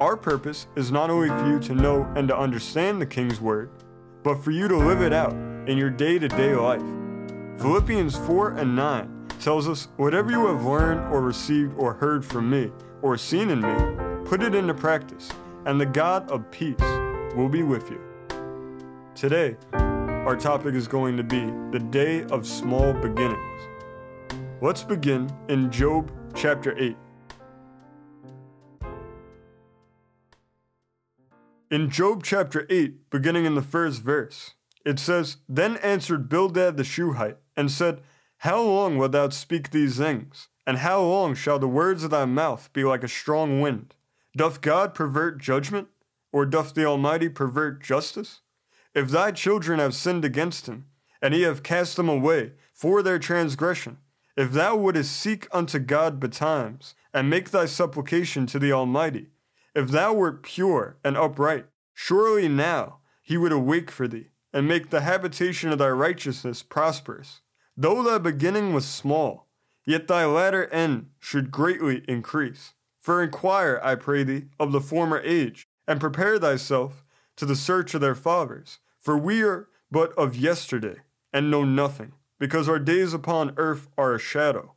Our purpose is not only for you to know and to understand the King's Word, but for you to live it out in your day to day life. Philippians 4 and 9 tells us, Whatever you have learned or received or heard from me or seen in me, put it into practice, and the God of peace will be with you. Today, our topic is going to be the day of small beginnings. Let's begin in Job chapter 8. In Job chapter 8, beginning in the first verse, it says, Then answered Bildad the Shuhite, and said, How long wilt thou speak these things? And how long shall the words of thy mouth be like a strong wind? Doth God pervert judgment? Or doth the Almighty pervert justice? If thy children have sinned against him, and he have cast them away for their transgression, if thou wouldest seek unto God betimes, and make thy supplication to the Almighty, if thou wert pure and upright, surely now he would awake for thee, and make the habitation of thy righteousness prosperous. Though thy beginning was small, yet thy latter end should greatly increase. For inquire, I pray thee, of the former age, and prepare thyself to the search of their fathers. For we are but of yesterday, and know nothing, because our days upon earth are a shadow.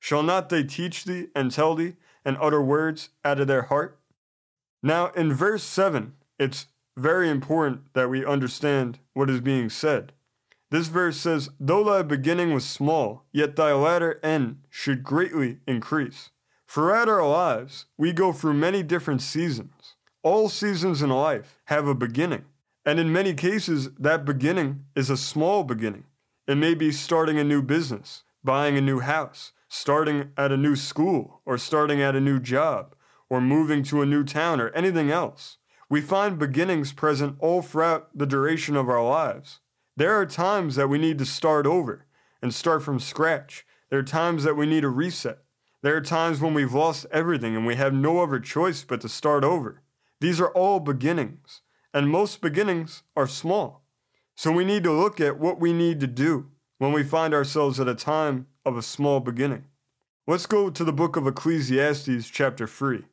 Shall not they teach thee and tell thee, and utter words out of their heart? Now, in verse 7, it's very important that we understand what is being said. This verse says, Though thy beginning was small, yet thy latter end should greatly increase. Throughout our lives, we go through many different seasons. All seasons in life have a beginning, and in many cases, that beginning is a small beginning. It may be starting a new business, buying a new house, starting at a new school, or starting at a new job or moving to a new town, or anything else. We find beginnings present all throughout the duration of our lives. There are times that we need to start over and start from scratch. There are times that we need a reset. There are times when we've lost everything and we have no other choice but to start over. These are all beginnings, and most beginnings are small. So we need to look at what we need to do when we find ourselves at a time of a small beginning. Let's go to the book of Ecclesiastes, chapter 3.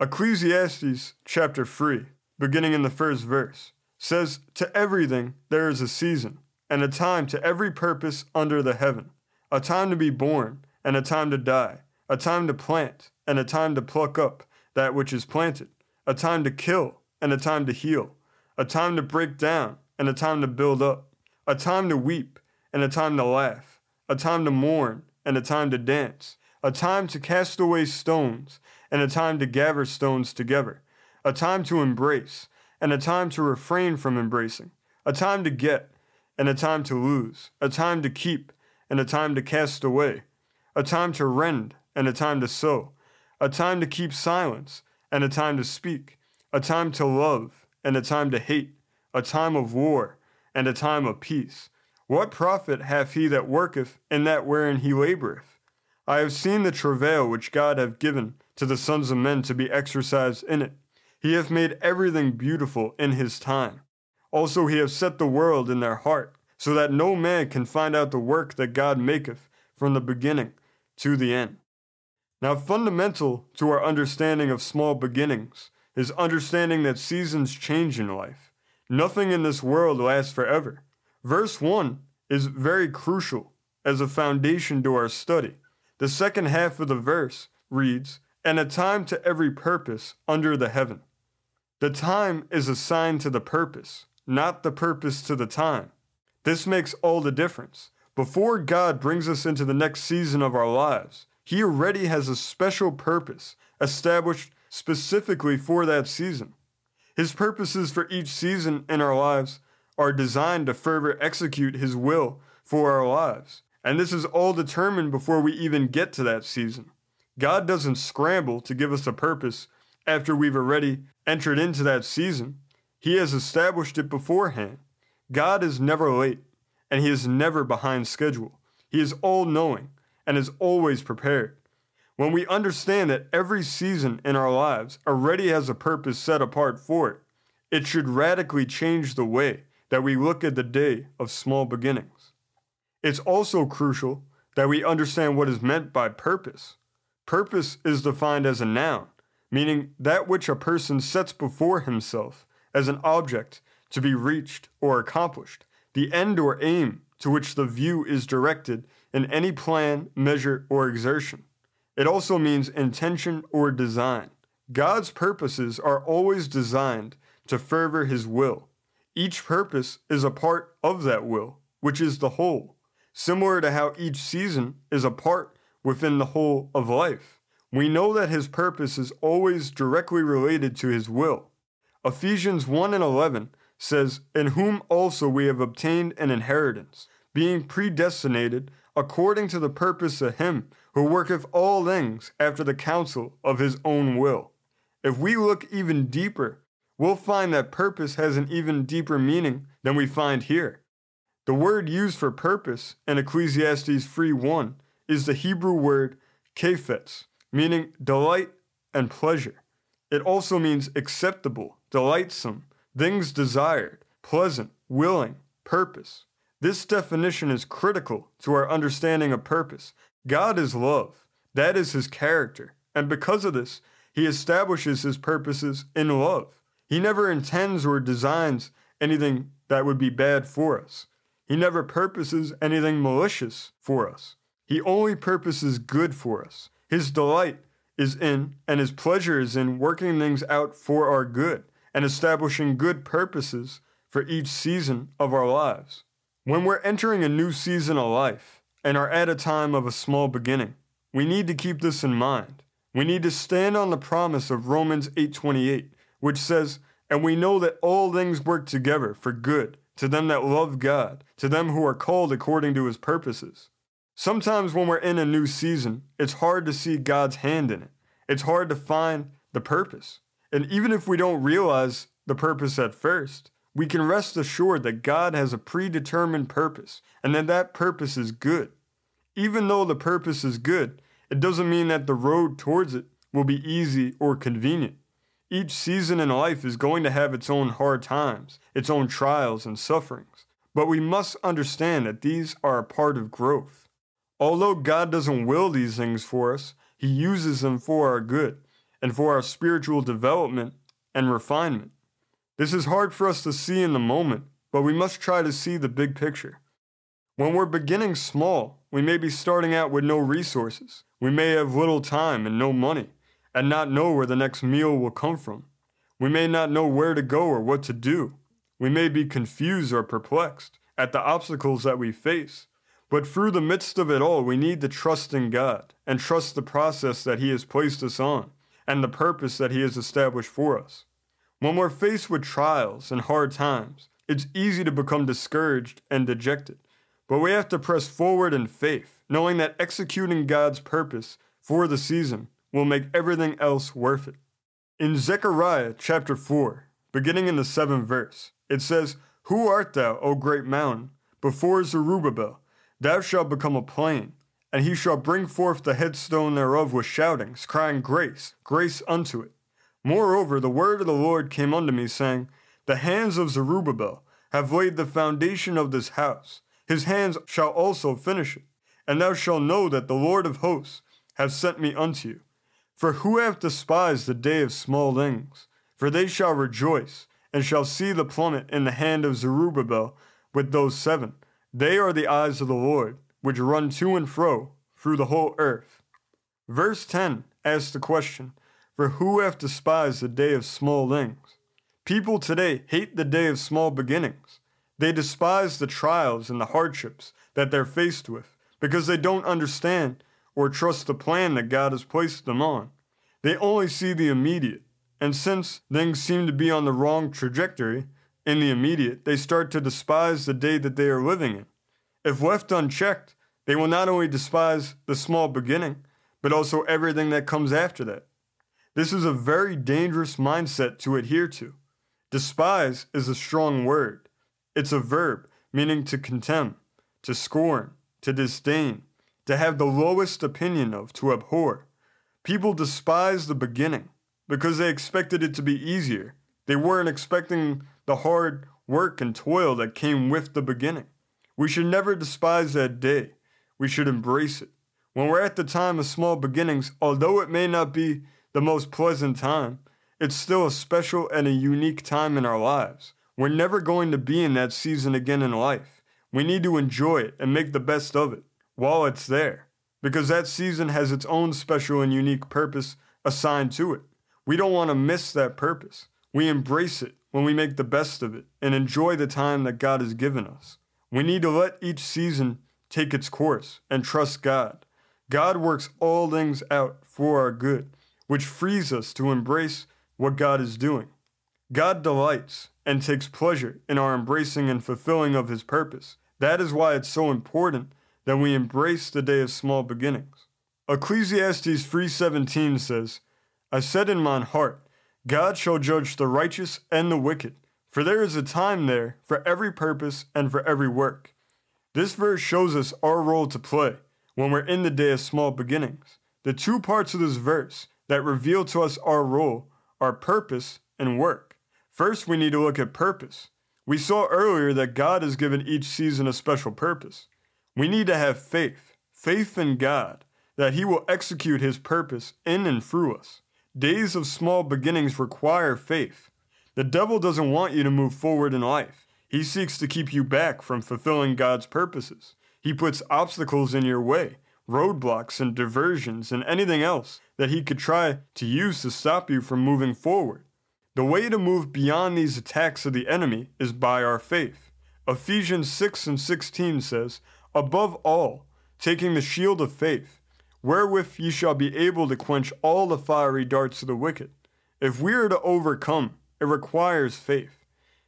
Ecclesiastes chapter 3, beginning in the first verse, says, To everything there is a season, and a time to every purpose under the heaven, a time to be born, and a time to die, a time to plant, and a time to pluck up that which is planted, a time to kill, and a time to heal, a time to break down, and a time to build up, a time to weep, and a time to laugh, a time to mourn, and a time to dance, a time to cast away stones, and a time to gather stones together, a time to embrace, and a time to refrain from embracing, a time to get, and a time to lose, a time to keep, and a time to cast away, a time to rend, and a time to sow, a time to keep silence, and a time to speak, a time to love, and a time to hate, a time of war, and a time of peace. What profit hath he that worketh in that wherein he laboureth? I have seen the travail which God hath given to the sons of men to be exercised in it. He hath made everything beautiful in his time. Also he hath set the world in their heart, so that no man can find out the work that God maketh from the beginning to the end. Now, fundamental to our understanding of small beginnings is understanding that seasons change in life. Nothing in this world lasts forever. Verse 1 is very crucial as a foundation to our study. The second half of the verse reads, and a time to every purpose under the heaven. The time is assigned to the purpose, not the purpose to the time. This makes all the difference. Before God brings us into the next season of our lives, He already has a special purpose established specifically for that season. His purposes for each season in our lives are designed to further execute His will for our lives. And this is all determined before we even get to that season. God doesn't scramble to give us a purpose after we've already entered into that season. He has established it beforehand. God is never late, and He is never behind schedule. He is all knowing and is always prepared. When we understand that every season in our lives already has a purpose set apart for it, it should radically change the way that we look at the day of small beginnings. It's also crucial that we understand what is meant by purpose. Purpose is defined as a noun, meaning that which a person sets before himself as an object to be reached or accomplished, the end or aim to which the view is directed in any plan, measure, or exertion. It also means intention or design. God's purposes are always designed to further His will. Each purpose is a part of that will, which is the whole, similar to how each season is a part within the whole of life. We know that His purpose is always directly related to His will. Ephesians 1 and 11 says, In whom also we have obtained an inheritance, being predestinated according to the purpose of Him who worketh all things after the counsel of His own will. If we look even deeper, we'll find that purpose has an even deeper meaning than we find here. The word used for purpose in Ecclesiastes 3:1 is the Hebrew word chafetz, meaning delight and pleasure. It also means acceptable, delightsome, things desired, pleasant, willing, purpose. This definition is critical to our understanding of purpose. God is love. That is his character. And because of this, he establishes his purposes in love. He never intends or designs anything that would be bad for us. He never purposes anything malicious for us. He only purposes good for us. His delight is in and his pleasure is in working things out for our good and establishing good purposes for each season of our lives. When we're entering a new season of life and are at a time of a small beginning, we need to keep this in mind. We need to stand on the promise of Romans 8:28, which says, "And we know that all things work together for good to them that love God, to them who are called according to his purposes." Sometimes when we're in a new season, it's hard to see God's hand in it. It's hard to find the purpose. And even if we don't realize the purpose at first, we can rest assured that God has a predetermined purpose and that that purpose is good. Even though the purpose is good, it doesn't mean that the road towards it will be easy or convenient. Each season in life is going to have its own hard times, its own trials and sufferings. But we must understand that these are a part of growth. Although God doesn't will these things for us, He uses them for our good and for our spiritual development and refinement. This is hard for us to see in the moment, but we must try to see the big picture. When we're beginning small, we may be starting out with no resources. We may have little time and no money, and not know where the next meal will come from. We may not know where to go or what to do. We may be confused or perplexed at the obstacles that we face. But through the midst of it all, we need to trust in God and trust the process that He has placed us on and the purpose that He has established for us. When we're faced with trials and hard times, it's easy to become discouraged and dejected. But we have to press forward in faith, knowing that executing God's purpose for the season will make everything else worth it. In Zechariah chapter 4, beginning in the seventh verse, it says, Who art thou, O great mountain? Before Zerubbabel, thou shalt become a plain, and he shall bring forth the headstone thereof with shoutings, crying, Grace, grace unto it. Moreover, the word of the Lord came unto me, saying, The hands of Zerubbabel have laid the foundation of this house. His hands shall also finish it. And thou shalt know that the Lord of hosts hath sent me unto you. For who hath despised the day of small things? For they shall rejoice, and shall see the plummet in the hand of Zerubbabel with those seven. They are the eyes of the Lord, which run to and fro through the whole earth. Verse 10 asks the question for who hath despised the day of small things? People today hate the day of small beginnings. They despise the trials and the hardships that they're faced with because they don't understand or trust the plan that God has placed them on. They only see the immediate, and since things seem to be on the wrong trajectory in the immediate, they start to despise the day that they are living in. If left unchecked, they will not only despise the small beginning, but also everything that comes after that. This is a very dangerous mindset to adhere to. Despise is a strong word. It's a verb meaning to contemn, to scorn, to disdain, to have the lowest opinion of, to abhor. People despise the beginning because they expected it to be easier. They weren't expecting the hard work and toil that came with the beginning. We should never despise that day. We should embrace it. When we're at the time of small beginnings, although it may not be the most pleasant time, it's still a special and a unique time in our lives. We're never going to be in that season again in life. We need to enjoy it and make the best of it while it's there, because that season has its own special and unique purpose assigned to it. We don't want to miss that purpose. We embrace it when we make the best of it and enjoy the time that God has given us. We need to let each season take its course and trust God. God works all things out for our good, which frees us to embrace what God is doing. God delights and takes pleasure in our embracing and fulfilling of his purpose. That is why it's so important that we embrace the day of small beginnings. Ecclesiastes 3:17 says, I said in mine heart, God shall judge the righteous and the wicked, for there is a time there for every purpose and for every work. This verse shows us our role to play when we're in the day of small beginnings. The two parts of this verse that reveal to us our role are purpose and work. First, we need to look at purpose. We saw earlier that God has given each season a special purpose. We need to have faith, faith in God, that He will execute His purpose in and through us. Days of small beginnings require faith. The devil doesn't want you to move forward in life. He seeks to keep you back from fulfilling God's purposes. He puts obstacles in your way, roadblocks and diversions and anything else that he could try to use to stop you from moving forward. The way to move beyond these attacks of the enemy is by our faith. Ephesians 6 and 16 says, Above all, taking the shield of faith, wherewith ye shall be able to quench all the fiery darts of the wicked. If we are to overcome, it requires faith.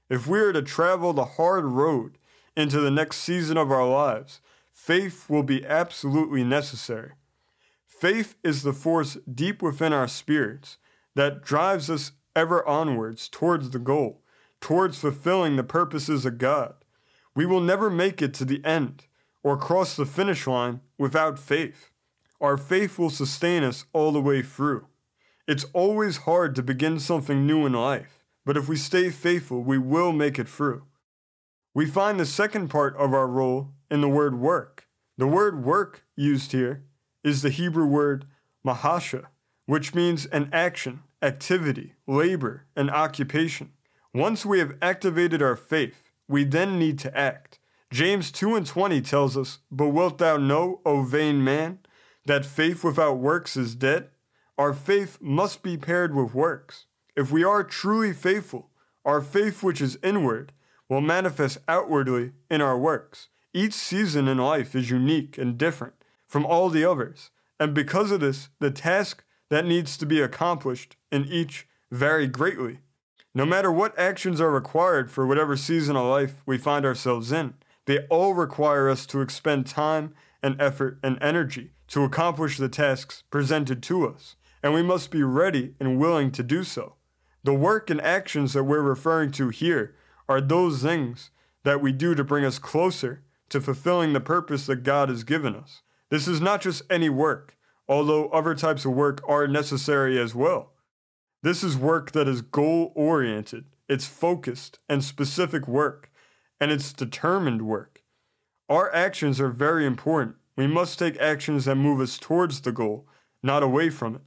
If we are to travel the hard road into the next season of our lives, faith will be absolutely necessary. Faith is the force deep within our spirits that drives us ever onwards towards the goal, towards fulfilling the purposes of God. We will never make it to the end or cross the finish line without faith. Our faith will sustain us all the way through. It's always hard to begin something new in life, but if we stay faithful, we will make it through. We find the second part of our role in the word work. The word work used here is the Hebrew word mahasha, which means an action, activity, labor, and occupation. Once we have activated our faith, we then need to act. James 2 and 20 tells us, But wilt thou know, O vain man, that faith without works is dead? Our faith must be paired with works. If we are truly faithful, our faith which is inward will manifest outwardly in our works. Each season in life is unique and different from all the others, and because of this, the task that needs to be accomplished in each vary greatly. No matter what actions are required for whatever season of life we find ourselves in, they all require us to expend time and effort and energy to accomplish the tasks presented to us, and we must be ready and willing to do so. The work and actions that we're referring to here are those things that we do to bring us closer to fulfilling the purpose that God has given us. This is not just any work, although other types of work are necessary as well. This is work that is goal oriented, it's focused and specific work, and it's determined work. Our actions are very important. We must take actions that move us towards the goal, not away from it.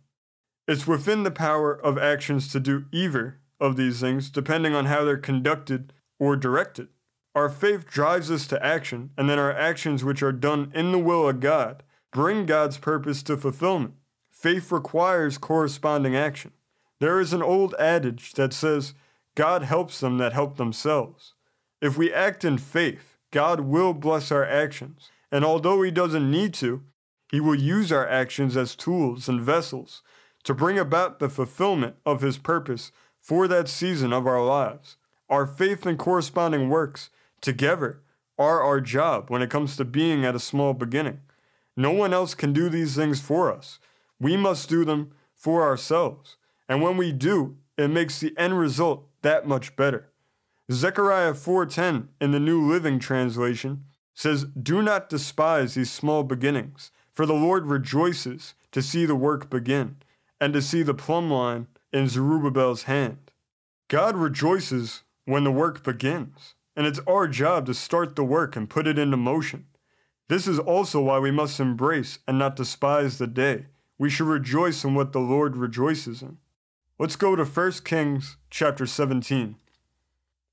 It's within the power of actions to do either of these things, depending on how they're conducted or directed. Our faith drives us to action, and then our actions, which are done in the will of God, bring God's purpose to fulfillment. Faith requires corresponding action. There is an old adage that says, God helps them that help themselves. If we act in faith, God will bless our actions. And although He doesn't need to, He will use our actions as tools and vessels to bring about the fulfillment of His purpose for that season of our lives. Our faith and corresponding works together are our job when it comes to being at a small beginning. No one else can do these things for us. We must do them for ourselves. And when we do, it makes the end result that much better. Zechariah 4:10 in the New Living Translation says, "Do not despise these small beginnings, for the Lord rejoices to see the work begin and to see the plumb line in Zerubbabel's hand." God rejoices when the work begins, and it's our job to start the work and put it into motion. This is also why we must embrace and not despise the day. We should rejoice in what the Lord rejoices in. Let's go to 1 Kings chapter 17.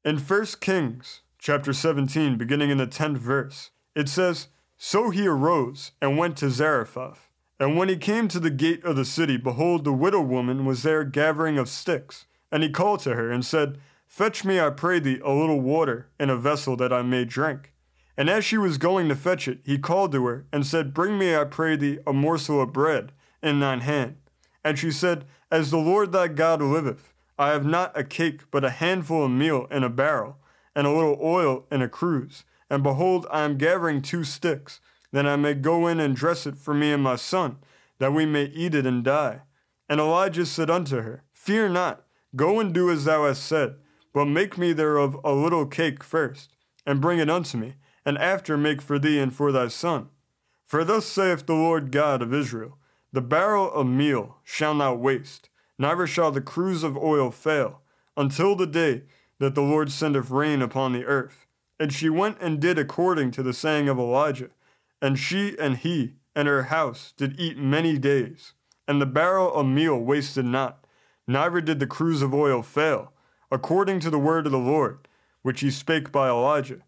In 1 Kings chapter 17, beginning in the 10th verse, it says, So he arose and went to Zarephath. And when he came to the gate of the city, behold, the widow woman was there gathering of sticks. And he called to her and said, Fetch me, I pray thee, a little water in a vessel that I may drink. And as she was going to fetch it, he called to her and said, Bring me, I pray thee, a morsel of bread in thine hand. And she said, As the Lord thy God liveth, I have not a cake, but a handful of meal in a barrel, and a little oil in a cruse. And behold, I am gathering two sticks, that I may go in and dress it for me and my son, that we may eat it and die. And Elijah said unto her, Fear not, go and do as thou hast said, but make me thereof a little cake first, and bring it unto me and after make for thee and for thy son. For thus saith the Lord God of Israel The barrel of meal shall not waste, neither shall the cruse of oil fail, until the day that the Lord sendeth rain upon the earth. And she went and did according to the saying of Elijah. And she and he and her house did eat many days. And the barrel of meal wasted not, neither did the cruse of oil fail, according to the word of the Lord, which he spake by Elijah.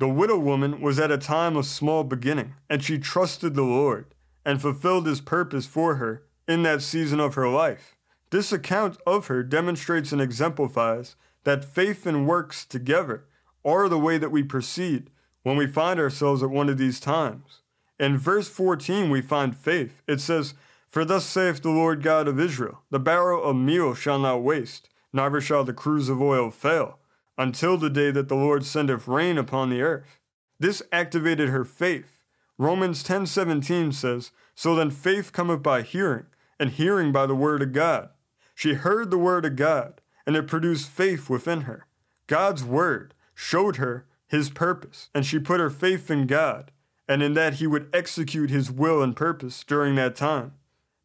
The widow woman was at a time of small beginning, and she trusted the Lord and fulfilled his purpose for her in that season of her life. This account of her demonstrates and exemplifies that faith and works together are the way that we proceed when we find ourselves at one of these times. In verse 14, we find faith. It says, For thus saith the Lord God of Israel, The barrel of meal shall not waste, neither shall the cruse of oil fail until the day that the Lord sendeth rain upon the earth. This activated her faith. Romans 10:17 says, "So then faith cometh by hearing, and hearing by the word of God." She heard the word of God, and it produced faith within her. God's word showed her his purpose, and she put her faith in God, and in that he would execute his will and purpose during that time.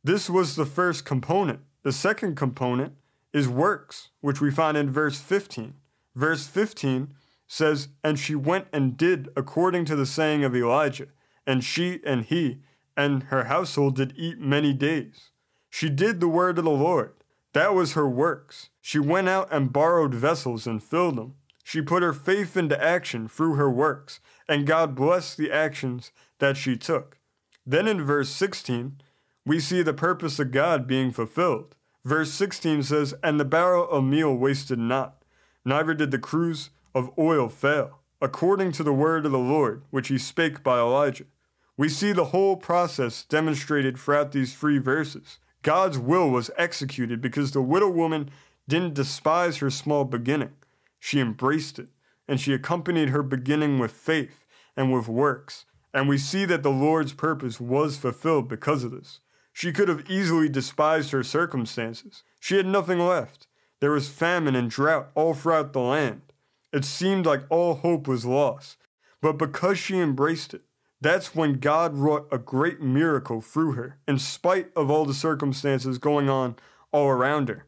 This was the first component. The second component is works, which we find in verse 15. Verse 15 says, And she went and did according to the saying of Elijah, and she and he and her household did eat many days. She did the word of the Lord. That was her works. She went out and borrowed vessels and filled them. She put her faith into action through her works, and God blessed the actions that she took. Then in verse 16, we see the purpose of God being fulfilled. Verse 16 says, And the barrel of meal wasted not neither did the cruse of oil fail, according to the word of the Lord, which he spake by Elijah. We see the whole process demonstrated throughout these three verses. God's will was executed because the widow woman didn't despise her small beginning. She embraced it, and she accompanied her beginning with faith and with works. And we see that the Lord's purpose was fulfilled because of this. She could have easily despised her circumstances. She had nothing left. There was famine and drought all throughout the land. It seemed like all hope was lost. But because she embraced it, that's when God wrought a great miracle through her, in spite of all the circumstances going on all around her.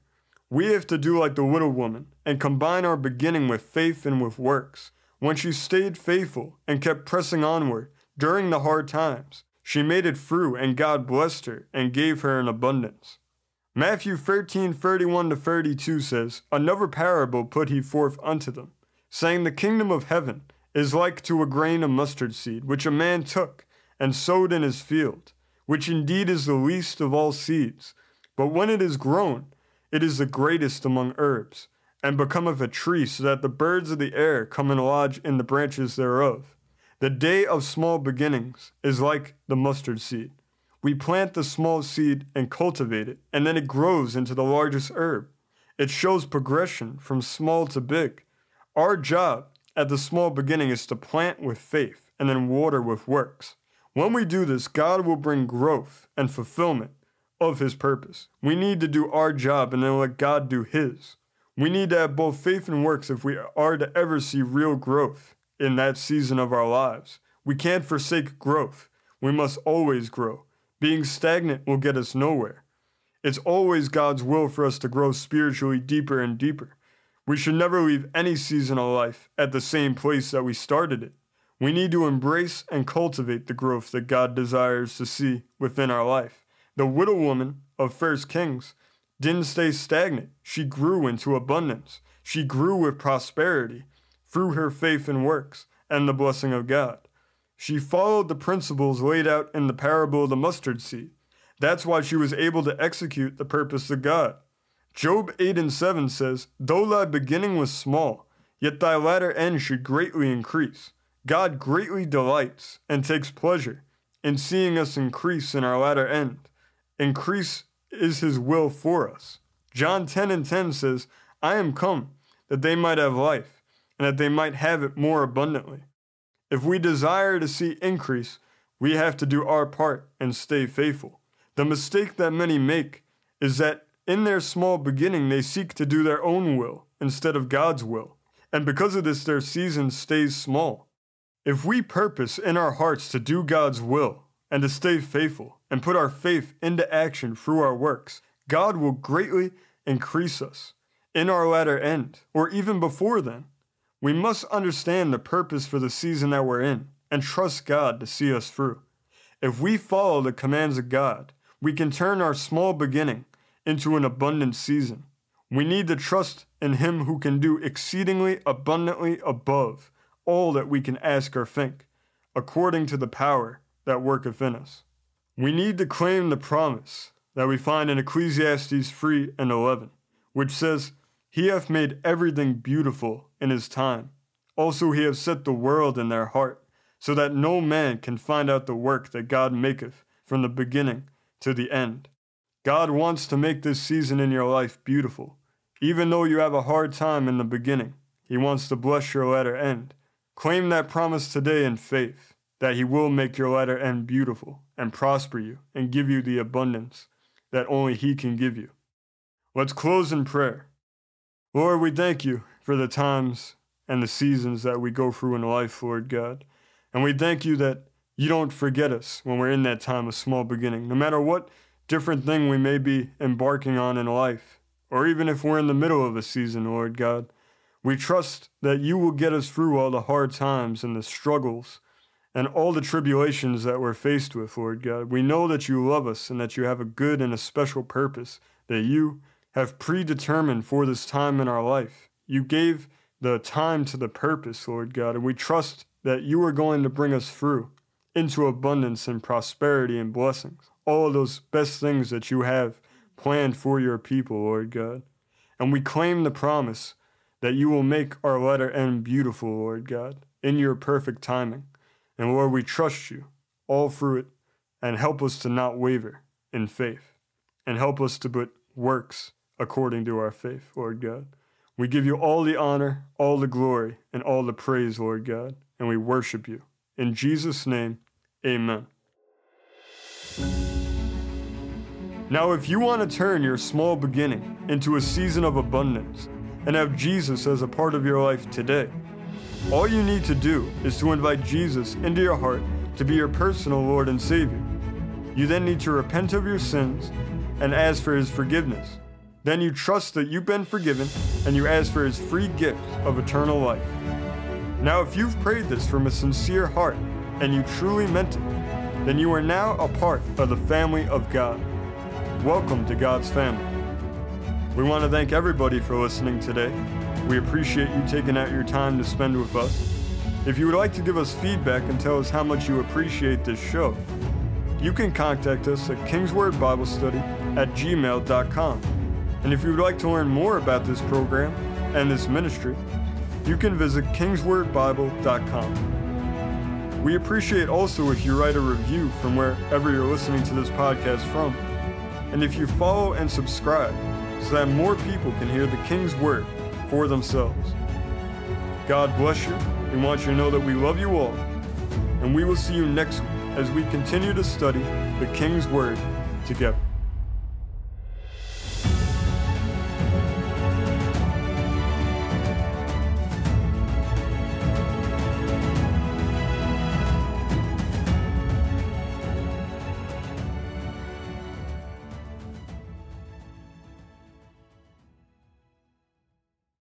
We have to do like the widow woman and combine our beginning with faith and with works. When she stayed faithful and kept pressing onward during the hard times, she made it through and God blessed her and gave her an abundance. Matthew 13, 31 to 32 says, Another parable put he forth unto them, saying, The kingdom of heaven is like to a grain of mustard seed, which a man took and sowed in his field, which indeed is the least of all seeds. But when it is grown, it is the greatest among herbs, and becometh a tree, so that the birds of the air come and lodge in the branches thereof. The day of small beginnings is like the mustard seed we plant the small seed and cultivate it, and then it grows into the largest herb. It shows progression from small to big. Our job at the small beginning is to plant with faith and then water with works. When we do this, God will bring growth and fulfillment of His purpose. We need to do our job and then let God do His. We need to have both faith and works if we are to ever see real growth in that season of our lives. We can't forsake growth. We must always grow. Being stagnant will get us nowhere. It's always God's will for us to grow spiritually deeper and deeper. We should never leave any season of life at the same place that we started it. We need to embrace and cultivate the growth that God desires to see within our life. The widow woman of 1 Kings didn't stay stagnant. She grew into abundance. She grew with prosperity through her faith and works and the blessing of God. She followed the principles laid out in the parable of the mustard seed. That's why she was able to execute the purpose of God. Job 8 and 7 says, Though thy beginning was small, yet thy latter end should greatly increase. God greatly delights and takes pleasure in seeing us increase in our latter end. Increase is his will for us. John 10 and 10 says, I am come that they might have life, and that they might have it more abundantly. If we desire to see increase, we have to do our part and stay faithful. The mistake that many make is that in their small beginning they seek to do their own will instead of God's will, and because of this, their season stays small. If we purpose in our hearts to do God's will and to stay faithful and put our faith into action through our works, God will greatly increase us in our latter end, or even before then. We must understand the purpose for the season that we're in and trust God to see us through. If we follow the commands of God, we can turn our small beginning into an abundant season. We need to trust in Him who can do exceedingly abundantly above all that we can ask or think, according to the power that worketh in us. We need to claim the promise that we find in Ecclesiastes 3 and 11, which says, He hath made everything beautiful in his time. Also, he hath set the world in their heart, so that no man can find out the work that God maketh from the beginning to the end. God wants to make this season in your life beautiful. Even though you have a hard time in the beginning, He wants to bless your latter end. Claim that promise today in faith that He will make your latter end beautiful and prosper you and give you the abundance that only He can give you. Let's close in prayer. Lord, we thank you for the times and the seasons that we go through in life, Lord God. And we thank you that you don't forget us when we're in that time of small beginning, no matter what different thing we may be embarking on in life, or even if we're in the middle of a season, Lord God. We trust that you will get us through all the hard times and the struggles and all the tribulations that we're faced with, Lord God. We know that you love us and that you have a good and a special purpose that you have predetermined for this time in our life. You gave the time to the purpose, Lord God, and we trust that you are going to bring us through into abundance and prosperity and blessings. All those best things that you have planned for your people, Lord God. And we claim the promise that you will make our letter end beautiful, Lord God, in your perfect timing. And Lord, we trust you all through it and help us to not waver in faith and help us to put works according to our faith, Lord God. We give you all the honor, all the glory, and all the praise, Lord God, and we worship you. In Jesus' name, Amen. Now, if you want to turn your small beginning into a season of abundance and have Jesus as a part of your life today, all you need to do is to invite Jesus into your heart to be your personal Lord and Savior. You then need to repent of your sins and ask for His forgiveness. Then you trust that you've been forgiven and you ask for His free gift of eternal life. Now, if you've prayed this from a sincere heart, and you truly meant it, then you are now a part of the family of God. Welcome to God's family. We want to thank everybody for listening today. We appreciate you taking out your time to spend with us. If you would like to give us feedback and tell us how much you appreciate this show, you can contact us at Kingsword Bible Study at gmail.com. And if you would like to learn more about this program and this ministry, you can visit kingswordbible.com. We appreciate also if you write a review from wherever you're listening to this podcast from. And if you follow and subscribe so that more people can hear the King's Word for themselves. God bless you. We want you to know that we love you all. And we will see you next week as we continue to study the King's Word together.